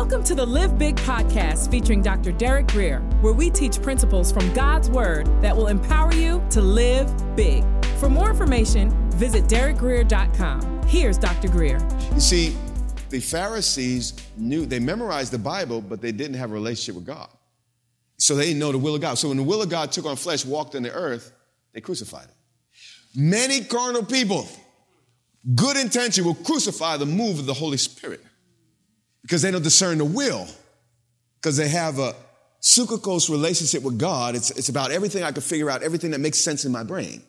Welcome to the Live Big podcast featuring Dr. Derek Grier, where we teach principles from God's Word that will empower you to live big. For more information, visit derekgrier.com. Here's Dr. Grier. You see, the Pharisees knew, they memorized the Bible, but they didn't have a relationship with God. So they didn't know the will of God. So when the will of God took on flesh, walked on the earth, they crucified it. Many carnal people, good intention, will crucify the move of the Holy Spirit because they don't discern the will, because they have a sukkakos relationship with God. It's, it's about everything I can figure out, everything that makes sense in my brain.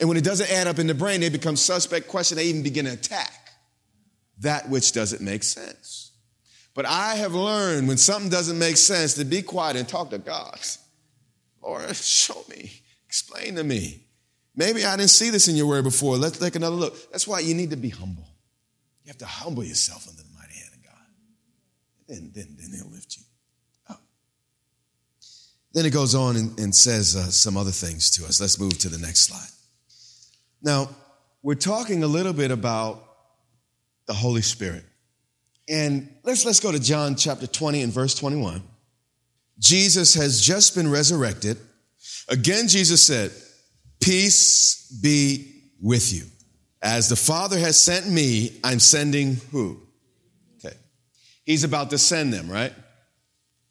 And when it doesn't add up in the brain, they become suspect, question, they even begin to attack that which doesn't make sense. But I have learned when something doesn't make sense to be quiet and talk to God. Or show me, explain to me. Maybe I didn't see this in your word before. Let's take another look. That's why you need to be humble. You have to humble yourself under the mighty hand of God. Then, then, then he'll lift you up. Then it goes on and, and says uh, some other things to us. Let's move to the next slide. Now, we're talking a little bit about the Holy Spirit. And let's, let's go to John chapter 20 and verse 21. Jesus has just been resurrected. Again, Jesus said, Peace be with you. As the Father has sent me, I'm sending who? He's about to send them, right?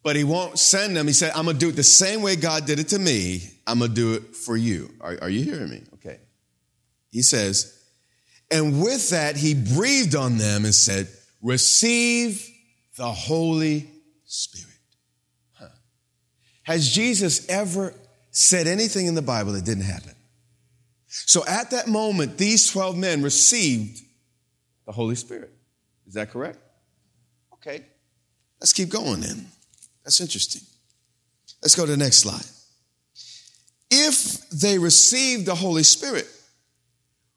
But he won't send them. He said, I'm going to do it the same way God did it to me. I'm going to do it for you. Are, are you hearing me? Okay. He says, and with that, he breathed on them and said, Receive the Holy Spirit. Huh. Has Jesus ever said anything in the Bible that didn't happen? So at that moment, these 12 men received the Holy Spirit. Is that correct? Okay. Let's keep going then. That's interesting. Let's go to the next slide. If they received the Holy Spirit,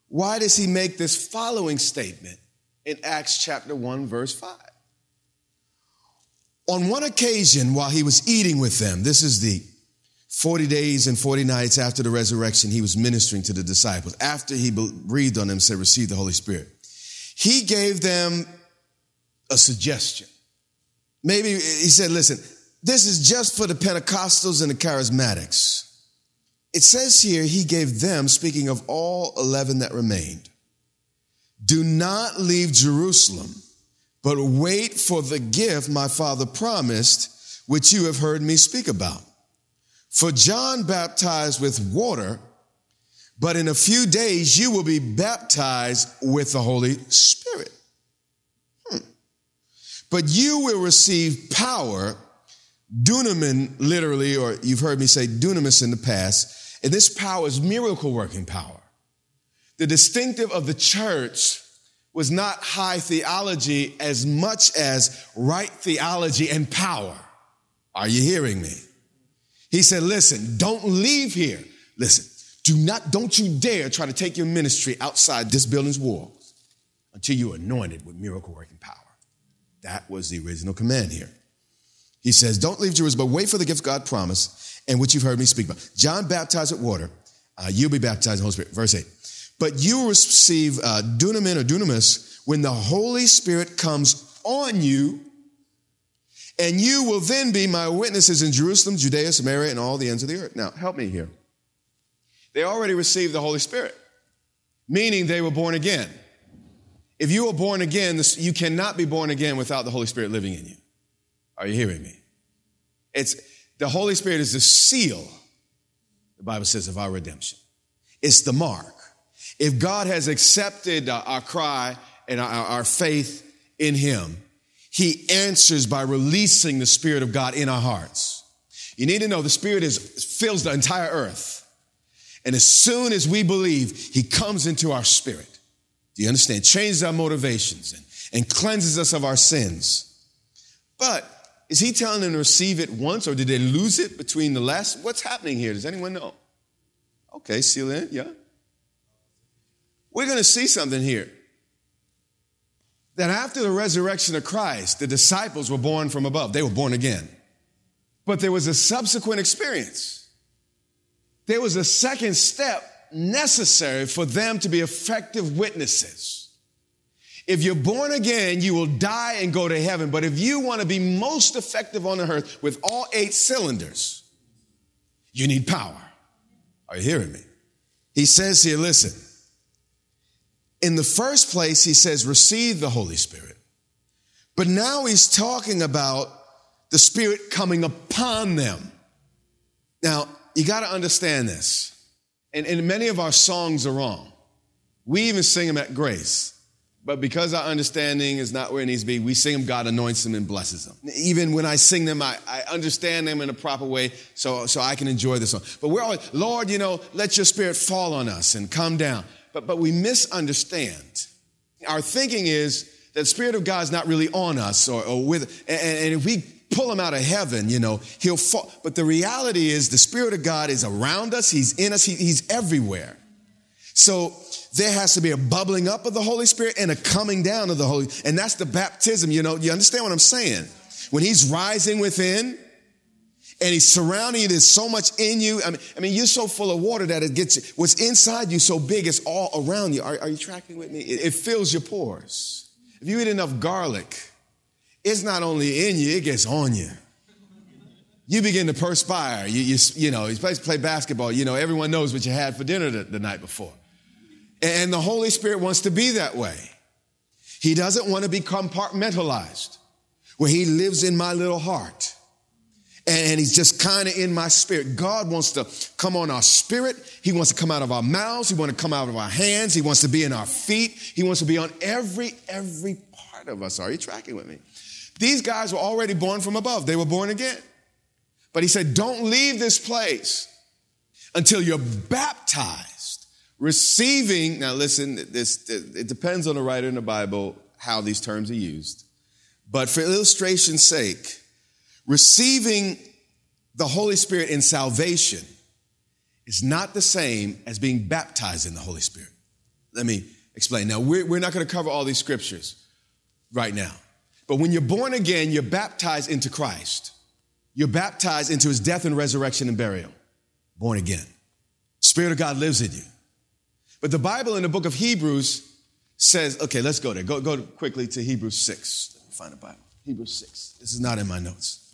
why does he make this following statement in Acts chapter 1, verse 5? On one occasion, while he was eating with them, this is the 40 days and 40 nights after the resurrection, he was ministering to the disciples. After he breathed on them, said, Receive the Holy Spirit. He gave them a suggestion. Maybe he said, Listen, this is just for the Pentecostals and the charismatics. It says here, he gave them, speaking of all 11 that remained, do not leave Jerusalem, but wait for the gift my father promised, which you have heard me speak about. For John baptized with water, but in a few days you will be baptized with the Holy Spirit. But you will receive power, dunamin, literally, or you've heard me say dunamis in the past and this power is miracle working power. The distinctive of the church was not high theology as much as right theology and power. Are you hearing me? He said, listen, don't leave here. Listen, do not, don't you dare try to take your ministry outside this building's walls until you're anointed with miracle working power. That was the original command here. He says, don't leave Jerusalem, but wait for the gift God promised and which you've heard me speak about. John baptized with water. Uh, you'll be baptized in the Holy Spirit. Verse 8. But you will receive uh, dunamin or dunamis when the Holy Spirit comes on you, and you will then be my witnesses in Jerusalem, Judea, Samaria, and all the ends of the earth. Now, help me here. They already received the Holy Spirit, meaning they were born again. If you are born again, you cannot be born again without the Holy Spirit living in you. Are you hearing me? It's the Holy Spirit is the seal, the Bible says, of our redemption. It's the mark. If God has accepted uh, our cry and our faith in Him, He answers by releasing the Spirit of God in our hearts. You need to know the Spirit is, fills the entire earth. And as soon as we believe, He comes into our spirit. Do you understand? Changes our motivations and, and cleanses us of our sins. But is he telling them to receive it once or did they lose it between the last? What's happening here? Does anyone know? Okay, seal in, yeah. We're going to see something here. That after the resurrection of Christ, the disciples were born from above. They were born again. But there was a subsequent experience. There was a second step necessary for them to be effective witnesses. If you're born again, you will die and go to heaven. But if you want to be most effective on the earth with all eight cylinders, you need power. Are you hearing me? He says here, listen, in the first place, he says, receive the Holy Spirit. But now he's talking about the Spirit coming upon them. Now, you got to understand this. And, and many of our songs are wrong. We even sing them at grace. But because our understanding is not where it needs to be, we sing them, God anoints them and blesses them. Even when I sing them, I, I understand them in a proper way so, so I can enjoy the song. But we're always, Lord, you know, let your spirit fall on us and come down. But, but we misunderstand. Our thinking is that the Spirit of God is not really on us or, or with, and, and if we pull him out of heaven, you know, he'll fall. But the reality is the Spirit of God is around us, he's in us, he, he's everywhere. So there has to be a bubbling up of the Holy Spirit and a coming down of the Holy, and that's the baptism, you know, you understand what I'm saying? When he's rising within, and he's surrounding you. There's so much in you. I mean, I mean, you're so full of water that it gets you. What's inside you so big, it's all around you. Are, are you tracking with me? It, it, fills your pores. If you eat enough garlic, it's not only in you, it gets on you. You begin to perspire. You, you, you know, you play, basketball, you know, everyone knows what you had for dinner the, the night before. And the Holy Spirit wants to be that way. He doesn't want to be compartmentalized, where He lives in my little heart and he's just kind of in my spirit. God wants to come on our spirit. He wants to come out of our mouths. He wants to come out of our hands. He wants to be in our feet. He wants to be on every, every part of us. Are you tracking with me? These guys were already born from above. They were born again. But he said, don't leave this place until you're baptized, receiving. Now listen, this, it depends on the writer in the Bible how these terms are used. But for illustration's sake, Receiving the Holy Spirit in salvation is not the same as being baptized in the Holy Spirit. Let me explain. Now, we're, we're not going to cover all these scriptures right now. But when you're born again, you're baptized into Christ. You're baptized into his death and resurrection and burial. Born again. Spirit of God lives in you. But the Bible in the book of Hebrews says, okay, let's go there. Go, go quickly to Hebrews 6. Let me find the Bible. Hebrews 6. This is not in my notes.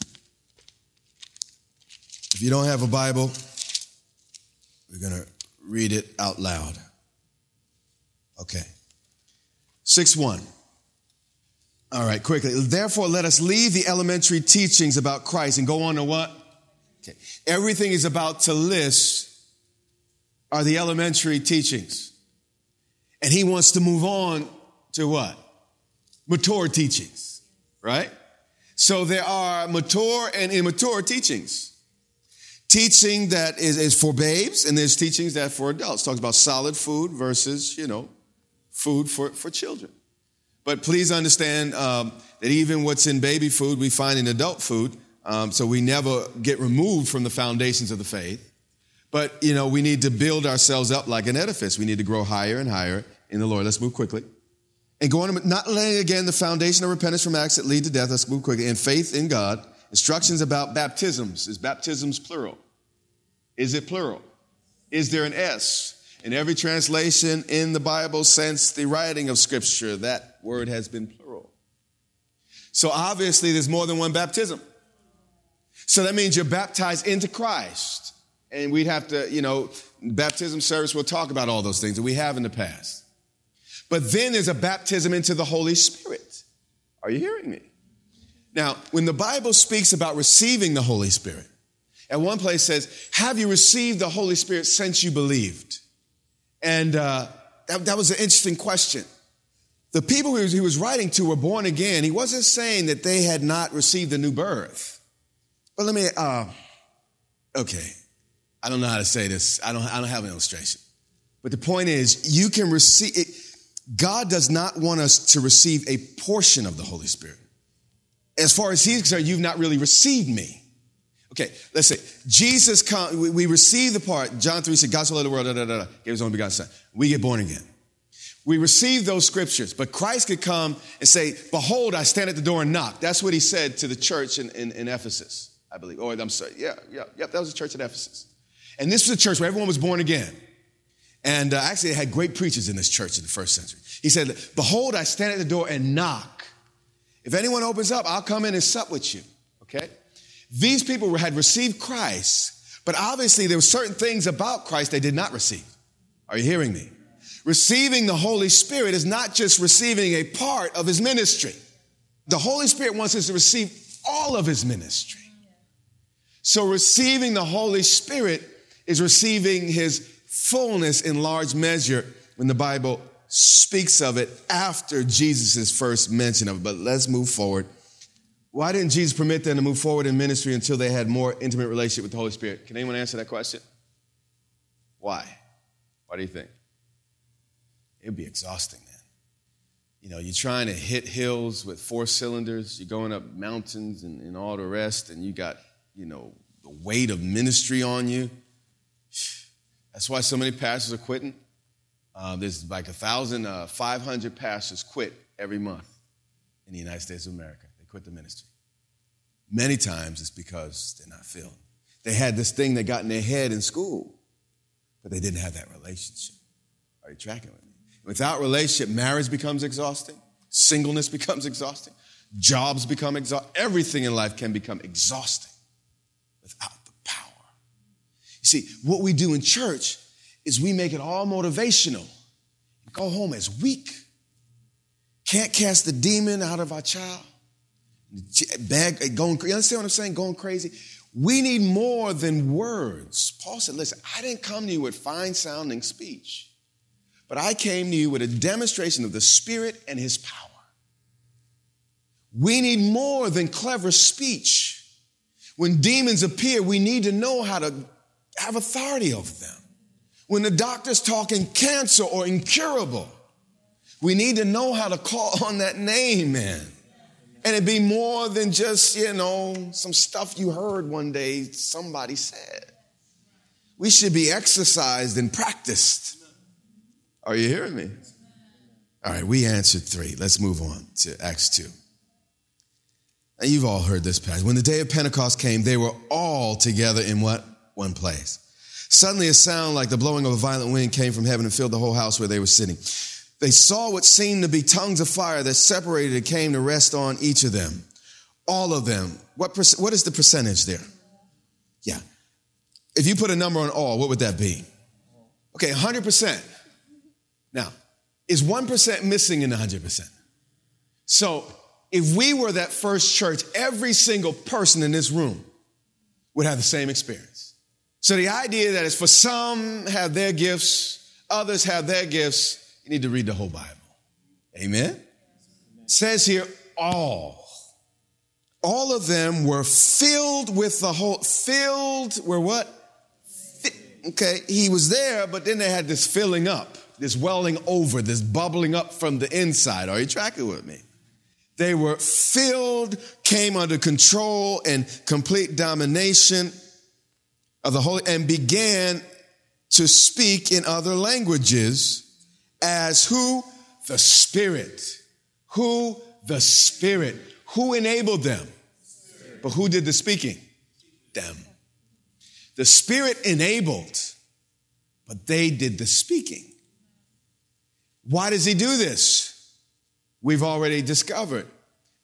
If you don't have a Bible, we're going to read it out loud. Okay. 6 1. All right, quickly. Therefore, let us leave the elementary teachings about Christ and go on to what? Okay. Everything is about to list are the elementary teachings. And he wants to move on to what? Mature teachings, right? So there are mature and immature teachings teaching that is, is for babes, and there's teachings that for adults. Talks about solid food versus, you know, food for, for children. But please understand um, that even what's in baby food, we find in adult food. Um, so we never get removed from the foundations of the faith. But, you know, we need to build ourselves up like an edifice. We need to grow higher and higher in the Lord. Let's move quickly. And going on, not laying again the foundation of repentance from acts that lead to death. Let's move quickly. And faith in God Instructions about baptisms. Is baptisms plural? Is it plural? Is there an S? In every translation in the Bible since the writing of Scripture, that word has been plural. So obviously, there's more than one baptism. So that means you're baptized into Christ. And we'd have to, you know, baptism service, we'll talk about all those things that we have in the past. But then there's a baptism into the Holy Spirit. Are you hearing me? Now, when the Bible speaks about receiving the Holy Spirit, at one place says, Have you received the Holy Spirit since you believed? And uh, that, that, was an interesting question. The people he was, he was writing to were born again. He wasn't saying that they had not received the new birth. But let me, uh, okay, I don't know how to say this. I don't, I don't have an illustration. But the point is, you can receive, it, God does not want us to receive a portion of the Holy Spirit as far as he's concerned, you've not really received me. Okay, let's say Jesus come, we, we receive the part, John 3 said, God so loved the world, da, da, da, da, gave his only begotten son. We get born again. We receive those scriptures, but Christ could come and say, Behold, I stand at the door and knock. That's what he said to the church in, in, in Ephesus, I believe. Or I'm sorry, yeah, yeah, yeah, that was the church at Ephesus. And this was a church where everyone was born again. And uh, actually, they had great preachers in this church in the first century. He said, Behold, I stand at the door and knock. If anyone opens up, I'll come in and sup with you. Okay? These people had received Christ, but obviously there were certain things about Christ they did not receive. Are you hearing me? Receiving the Holy Spirit is not just receiving a part of his ministry. The Holy Spirit wants us to receive all of his ministry. So receiving the Holy Spirit is receiving his fullness in large measure when the Bible speaks of it after Jesus' first mention of it. But let's move forward. Why didn't Jesus permit them to move forward in ministry until they had more intimate relationship with the Holy Spirit? Can anyone answer that question? Why? Why do you think? It'd be exhausting, man. You know, you're trying to hit hills with four cylinders, you're going up mountains and, and all the rest, and you got, you know, the weight of ministry on you. That's why so many pastors are quitting. Uh, there's like 1,500 uh, pastors quit every month in the United States of America. They quit the ministry. Many times it's because they're not filled. They had this thing that got in their head in school, but they didn't have that relationship. Are you tracking with me? Without relationship, marriage becomes exhausting, singleness becomes exhausting, jobs become exhausting, everything in life can become exhausting without the power. You see, what we do in church is we make it all motivational. Go home as weak. Can't cast the demon out of our child. Bag, going, you understand what I'm saying? Going crazy. We need more than words. Paul said, listen, I didn't come to you with fine sounding speech, but I came to you with a demonstration of the Spirit and His power. We need more than clever speech. When demons appear, we need to know how to have authority over them. When the doctor's talking cancer or incurable, we need to know how to call on that name, man. And it be more than just, you know, some stuff you heard one day somebody said. We should be exercised and practiced. Are you hearing me? All right, we answered three. Let's move on to Acts 2. Now, you've all heard this passage. When the day of Pentecost came, they were all together in what? one place. Suddenly, a sound like the blowing of a violent wind came from heaven and filled the whole house where they were sitting. They saw what seemed to be tongues of fire that separated and came to rest on each of them. All of them. What, what is the percentage there? Yeah. If you put a number on all, what would that be? Okay, 100%. Now, is 1% missing in 100%? So, if we were that first church, every single person in this room would have the same experience. So the idea that is for some have their gifts, others have their gifts, you need to read the whole Bible. Amen? Says here, all. All of them were filled with the whole, filled were what? Okay, he was there, but then they had this filling up, this welling over, this bubbling up from the inside. Are you tracking with me? They were filled, came under control and complete domination of the Holy and began to speak in other languages as who? The Spirit. Who? The Spirit. Who enabled them? But who did the speaking? Them. The Spirit enabled, but they did the speaking. Why does He do this? We've already discovered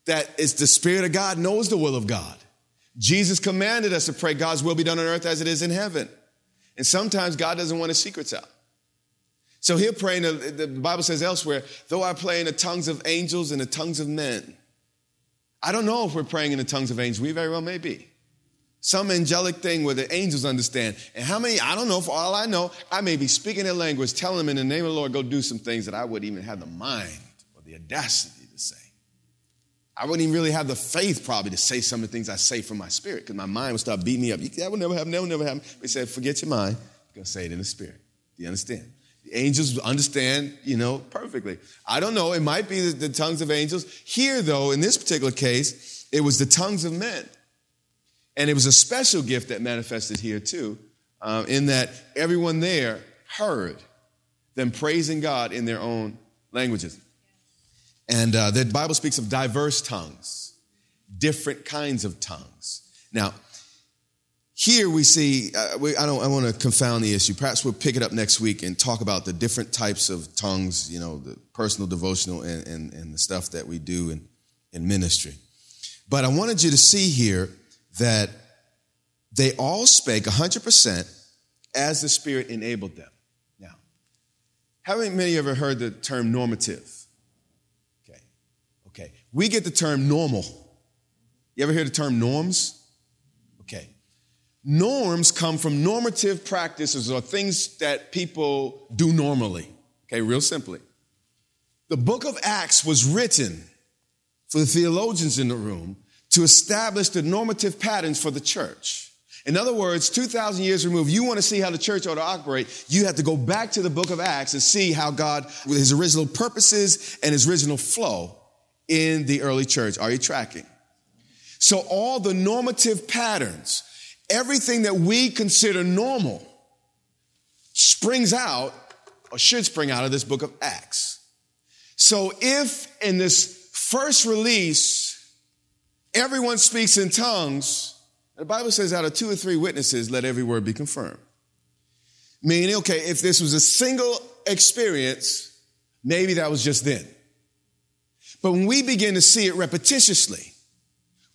that it's the Spirit of God knows the will of God. Jesus commanded us to pray, God's will be done on earth as it is in heaven. And sometimes God doesn't want his secrets out. So he'll pray, in the, the Bible says elsewhere, though I pray in the tongues of angels and the tongues of men. I don't know if we're praying in the tongues of angels. We very well may be. Some angelic thing where the angels understand. And how many, I don't know, for all I know, I may be speaking their language, telling them in the name of the Lord, go do some things that I wouldn't even have the mind or the audacity to say. I wouldn't even really have the faith probably to say some of the things I say from my spirit because my mind would start beating me up. That would never happen, that never happen. He said, forget your mind, you're going to say it in the spirit. Do you understand? The angels understand, you know, perfectly. I don't know, it might be the tongues of angels. Here, though, in this particular case, it was the tongues of men. And it was a special gift that manifested here, too, um, in that everyone there heard them praising God in their own languages. And uh, the Bible speaks of diverse tongues, different kinds of tongues. Now, here we see, uh, we, I don't I want to confound the issue. Perhaps we'll pick it up next week and talk about the different types of tongues, you know, the personal, devotional, and, and, and the stuff that we do in, in ministry. But I wanted you to see here that they all spake 100% as the Spirit enabled them. Now, how many ever heard the term normative? Okay, okay. We get the term normal. You ever hear the term norms? Okay. Norms come from normative practices or things that people do normally. Okay, real simply. The book of Acts was written for the theologians in the room to establish the normative patterns for the church. In other words, 2,000 years removed, you want to see how the church ought to operate, you have to go back to the book of Acts and see how God, with his original purposes and his original flow in the early church. Are you tracking? So all the normative patterns, everything that we consider normal springs out or should spring out of this book of Acts. So if in this first release, everyone speaks in tongues, the Bible says, out of two or three witnesses, let every word be confirmed. Meaning, okay, if this was a single experience, maybe that was just then. But when we begin to see it repetitiously,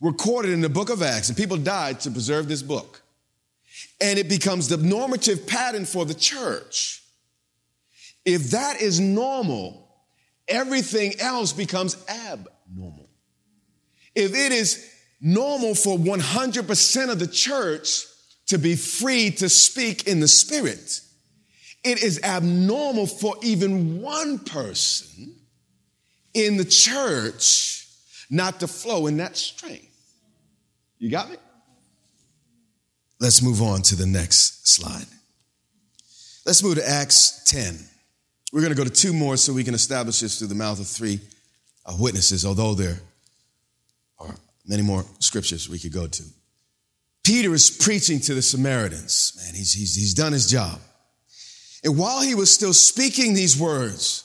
recorded in the book of Acts, and people died to preserve this book, and it becomes the normative pattern for the church, if that is normal, everything else becomes abnormal. If it is normal for 100% of the church to be free to speak in the spirit. It is abnormal for even one person in the church not to flow in that strength. You got me? Let's move on to the next slide. Let's move to Acts 10. We're going to go to two more so we can establish this through the mouth of three witnesses, although there are many more scriptures we could go to. Peter is preaching to the Samaritans. Man, he's, he's, he's done his job. And while he was still speaking these words,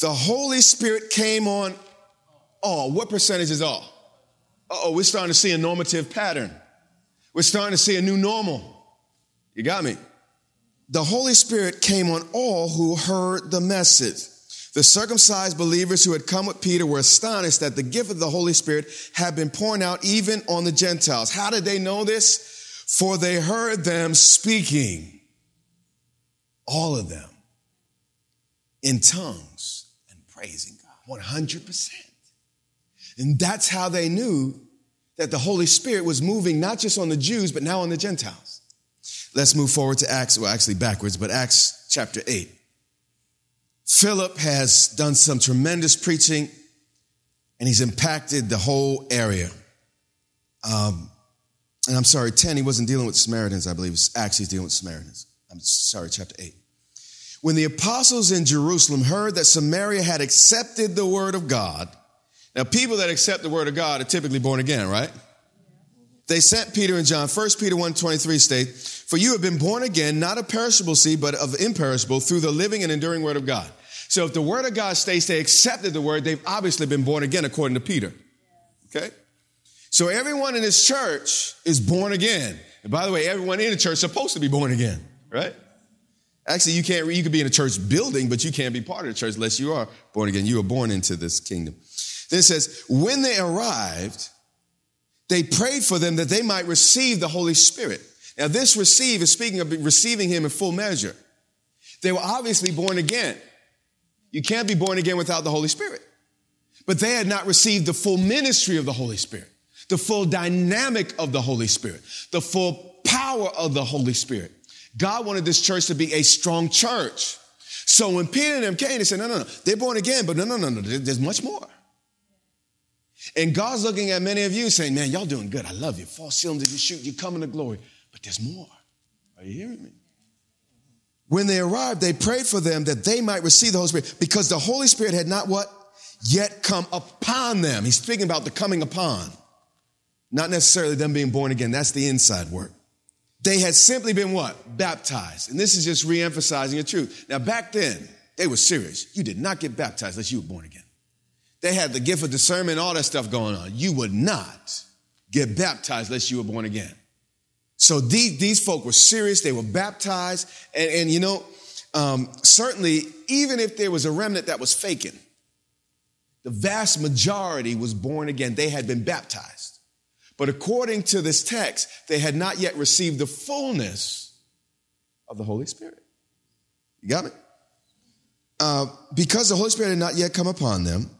the Holy Spirit came on all. What percentage is all? oh, we're starting to see a normative pattern. We're starting to see a new normal. You got me? The Holy Spirit came on all who heard the message. The circumcised believers who had come with Peter were astonished that the gift of the Holy Spirit had been poured out even on the Gentiles. How did they know this? For they heard them speaking, all of them, in tongues and praising God. 100%. And that's how they knew that the Holy Spirit was moving not just on the Jews, but now on the Gentiles. Let's move forward to Acts, well, actually backwards, but Acts chapter 8. Philip has done some tremendous preaching and he's impacted the whole area. Um, and I'm sorry, 10, he wasn't dealing with Samaritans, I believe. It's actually he's dealing with Samaritans. I'm sorry, chapter 8. When the apostles in Jerusalem heard that Samaria had accepted the word of God, now people that accept the word of God are typically born again, right? They sent Peter and John. 1 Peter 1 23 state, For you have been born again, not of perishable seed, but of imperishable, through the living and enduring word of God. So if the word of God states they accepted the word, they've obviously been born again according to Peter. Okay? So everyone in this church is born again. And by the way, everyone in the church is supposed to be born again, right? Actually, you can't, you could be in a church building, but you can't be part of the church unless you are born again. You were born into this kingdom. Then it says, when they arrived, they prayed for them that they might receive the Holy Spirit. Now, this receive is speaking of receiving Him in full measure. They were obviously born again. You can't be born again without the Holy Spirit. But they had not received the full ministry of the Holy Spirit, the full dynamic of the Holy Spirit, the full power of the Holy Spirit. God wanted this church to be a strong church. So when Peter and them came, they said, no, no, no, they're born again, but no, no, no, no, there's much more. And God's looking at many of you saying, man, y'all doing good. I love you. False cylinders, you shoot, you come into glory. But there's more. Are you hearing me? When they arrived, they prayed for them that they might receive the Holy Spirit because the Holy Spirit had not what? Yet come upon them. He's speaking about the coming upon, not necessarily them being born again. That's the inside work. They had simply been what? Baptized. And this is just re-emphasizing the truth. Now, back then, they were serious. You did not get baptized unless you were born again. They had the gift of discernment, all that stuff going on. You would not get baptized unless you were born again. So these, these folk were serious. They were baptized. And, and you know, um, certainly, even if there was a remnant that was faking, the vast majority was born again. They had been baptized. But according to this text, they had not yet received the fullness of the Holy Spirit. You got me? Uh, because the Holy Spirit had not yet come upon them,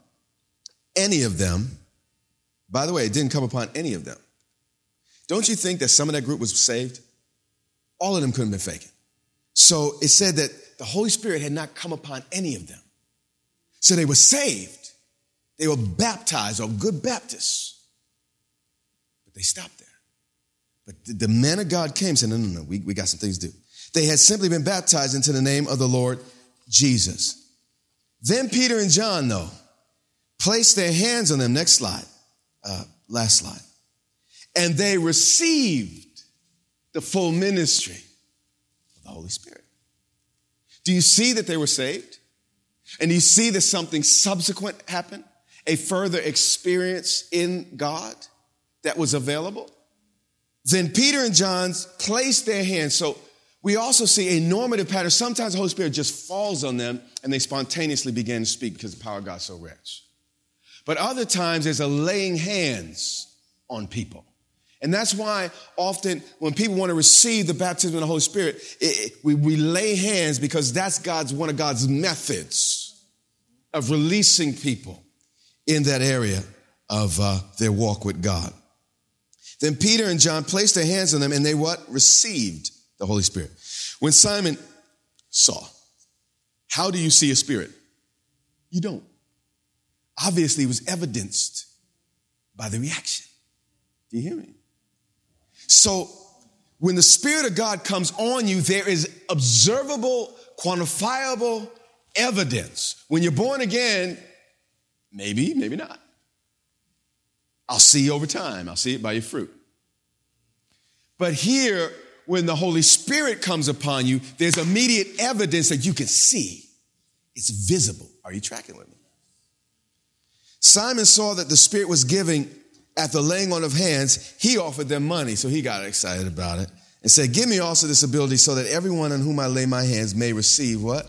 any of them, by the way, it didn't come upon any of them. Don't you think that some of that group was saved? All of them couldn't have been faking. So it said that the Holy Spirit had not come upon any of them. So they were saved they were baptized or good Baptists. But they stopped there. But the, man of God came and said, No, no, no, we, we got some things to do. They had simply been baptized into the name of the Lord Jesus. Then Peter and John, though, placed their hands on them. Next slide, uh, last slide. And they received the full ministry of the Holy Spirit. Do you see that they were saved? And do you see that something subsequent happened? a further experience in God that was available. Then Peter and John placed their hands. So we also see a normative pattern. Sometimes the Holy Spirit just falls on them and they spontaneously begin to speak because the power of God's so rich. But other times there's a laying hands on people. And that's why often when people want to receive the baptism of the Holy Spirit, it, it, we, we lay hands because that's God's one of God's methods of releasing people in that area of uh, their walk with God. Then Peter and John placed their hands on them and they what? Received the Holy Spirit. When Simon saw, how do you see a spirit? You don't. Obviously, it was evidenced by the reaction. Do you hear me? So, when the Spirit of God comes on you, there is observable, quantifiable evidence. When you're born again, Maybe, maybe not. I'll see you over time. I'll see it by your fruit. But here, when the Holy Spirit comes upon you, there's immediate evidence that you can see. It's visible. Are you tracking with me? Simon saw that the Spirit was giving at the laying on of hands. He offered them money, so he got excited about it and said, Give me also this ability so that everyone on whom I lay my hands may receive what?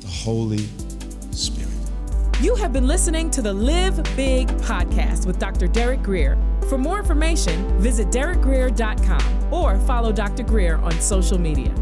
The Holy Spirit. You have been listening to the Live Big podcast with Dr. Derek Grier. For more information, visit derekgrier.com or follow Dr. Grier on social media.